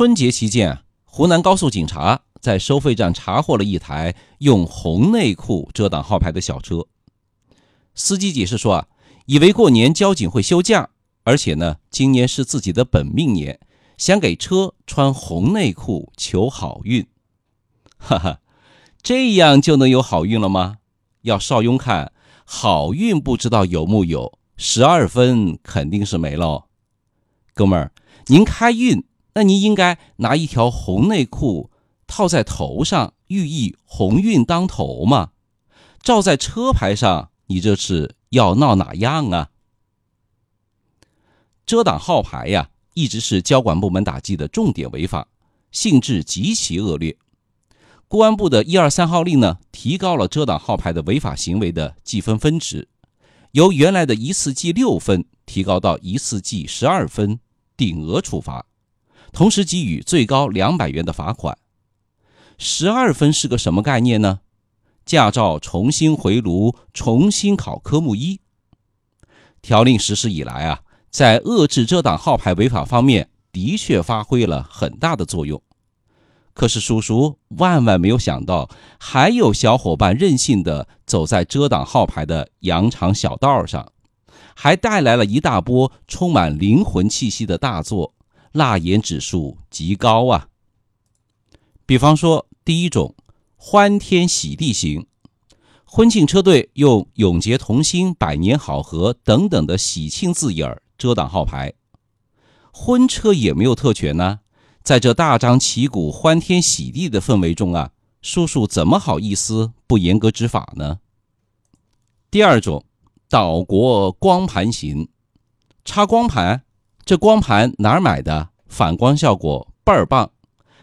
春节期间，湖南高速警察在收费站查获了一台用红内裤遮挡号牌的小车。司机解释说啊，以为过年交警会休假，而且呢，今年是自己的本命年，想给车穿红内裤求好运。哈哈，这样就能有好运了吗？要邵雍看好运，不知道有木有，十二分肯定是没喽。哥们儿，您开运，那您应该拿一条红内裤套在头上，寓意鸿运当头嘛。照在车牌上，你这是要闹哪样啊？遮挡号牌呀，一直是交管部门打击的重点违法，性质极其恶劣。公安部的一二三号令呢，提高了遮挡号牌的违法行为的记分分值，由原来的一次记六分提高到一次记十二分，顶额处罚，同时给予最高两百元的罚款。十二分是个什么概念呢？驾照重新回炉，重新考科目一。条令实施以来啊，在遏制遮挡号牌违法方面，的确发挥了很大的作用。可是，叔叔万万没有想到，还有小伙伴任性的走在遮挡号牌的羊肠小道上，还带来了一大波充满灵魂气息的大作，辣眼指数极高啊！比方说，第一种“欢天喜地型”，婚庆车队用“永结同心”“百年好合”等等的喜庆字眼遮挡号牌，婚车也没有特权呢。在这大张旗鼓、欢天喜地的氛围中啊，叔叔怎么好意思不严格执法呢？第二种，岛国光盘行，插光盘，这光盘哪儿买的？反光效果倍儿棒，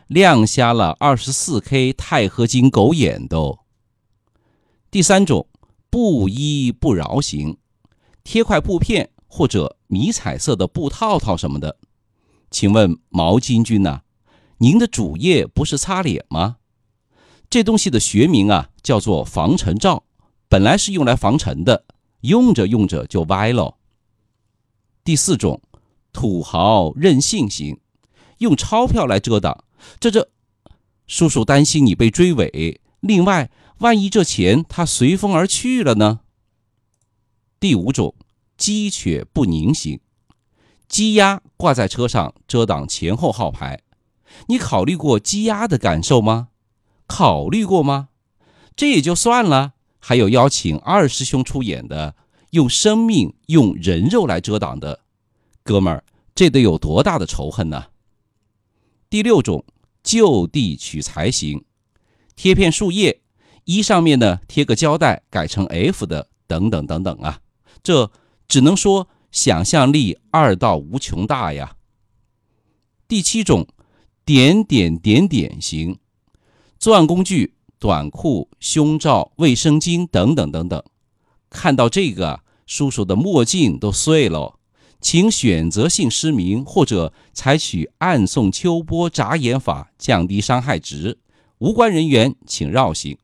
亮瞎了二十四 K 钛合金狗眼都。第三种，布衣不饶行，贴块布片或者迷彩色的布套套什么的。请问毛巾君呐，您的主业不是擦脸吗？这东西的学名啊叫做防尘罩，本来是用来防尘的，用着用着就歪了。第四种，土豪任性型，用钞票来遮挡，这这，叔叔担心你被追尾。另外，万一这钱它随风而去了呢？第五种，鸡犬不宁型。鸡鸭挂在车上遮挡前后号牌，你考虑过鸡鸭的感受吗？考虑过吗？这也就算了，还有邀请二师兄出演的，用生命、用人肉来遮挡的，哥们儿，这得有多大的仇恨呢？第六种，就地取材型，贴片树叶，一上面呢贴个胶带，改成 F 的，等等等等啊，这只能说。想象力二到无穷大呀。第七种，点点点点型，作案工具短裤、胸罩、卫生巾等等等等。看到这个，叔叔的墨镜都碎了，请选择性失明或者采取暗送秋波眨眼法降低伤害值。无关人员请绕行。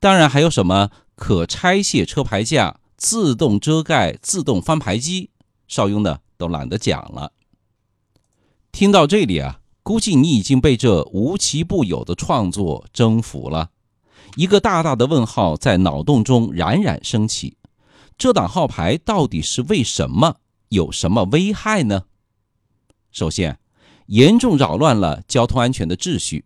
当然还有什么可拆卸车牌架。自动遮盖、自动翻牌机，邵雍呢都懒得讲了。听到这里啊，估计你已经被这无奇不有的创作征服了。一个大大的问号在脑洞中冉冉升起：遮挡号牌到底是为什么？有什么危害呢？首先，严重扰乱了交通安全的秩序。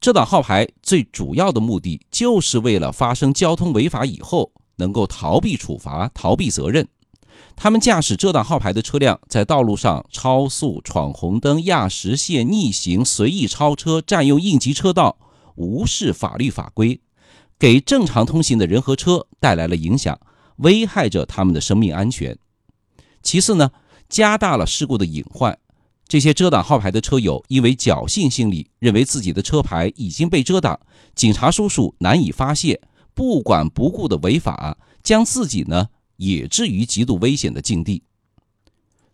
遮挡号牌最主要的目的，就是为了发生交通违法以后。能够逃避处罚、逃避责任，他们驾驶遮挡号牌的车辆在道路上超速、闯红灯、压实线、逆行、随意超车、占用应急车道、无视法律法规，给正常通行的人和车带来了影响，危害着他们的生命安全。其次呢，加大了事故的隐患。这些遮挡号牌的车友因为侥幸心理，认为自己的车牌已经被遮挡，警察叔叔难以发现。不管不顾的违法，将自己呢也置于极度危险的境地。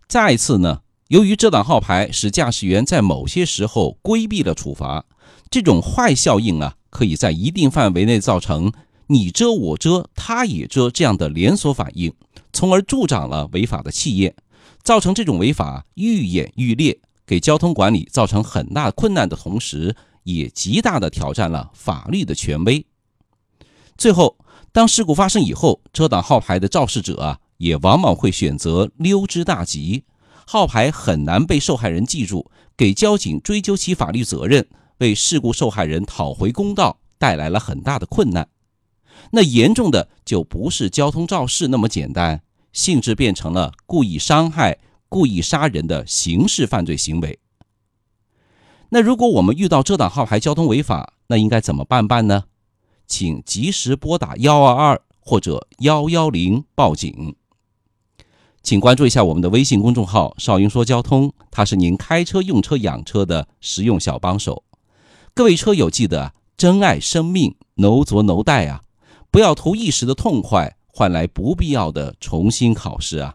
再次呢，由于遮挡号牌使驾驶员在某些时候规避了处罚，这种坏效应啊，可以在一定范围内造成你遮我遮他也遮这样的连锁反应，从而助长了违法的气焰，造成这种违法愈演愈烈，给交通管理造成很大困难的同时，也极大的挑战了法律的权威。最后，当事故发生以后，遮挡号牌的肇事者啊，也往往会选择溜之大吉，号牌很难被受害人记住，给交警追究其法律责任，为事故受害人讨回公道带来了很大的困难。那严重的就不是交通肇事那么简单，性质变成了故意伤害、故意杀人的刑事犯罪行为。那如果我们遇到遮挡号牌交通违法，那应该怎么办办呢？请及时拨打幺二二或者幺幺零报警。请关注一下我们的微信公众号“少云说交通”，它是您开车、用车、养车的实用小帮手。各位车友记得珍爱生命，no 作 no 带啊，不要图一时的痛快，换来不必要的重新考试啊。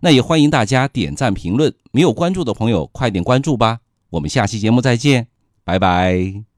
那也欢迎大家点赞评论，没有关注的朋友快点关注吧。我们下期节目再见，拜拜。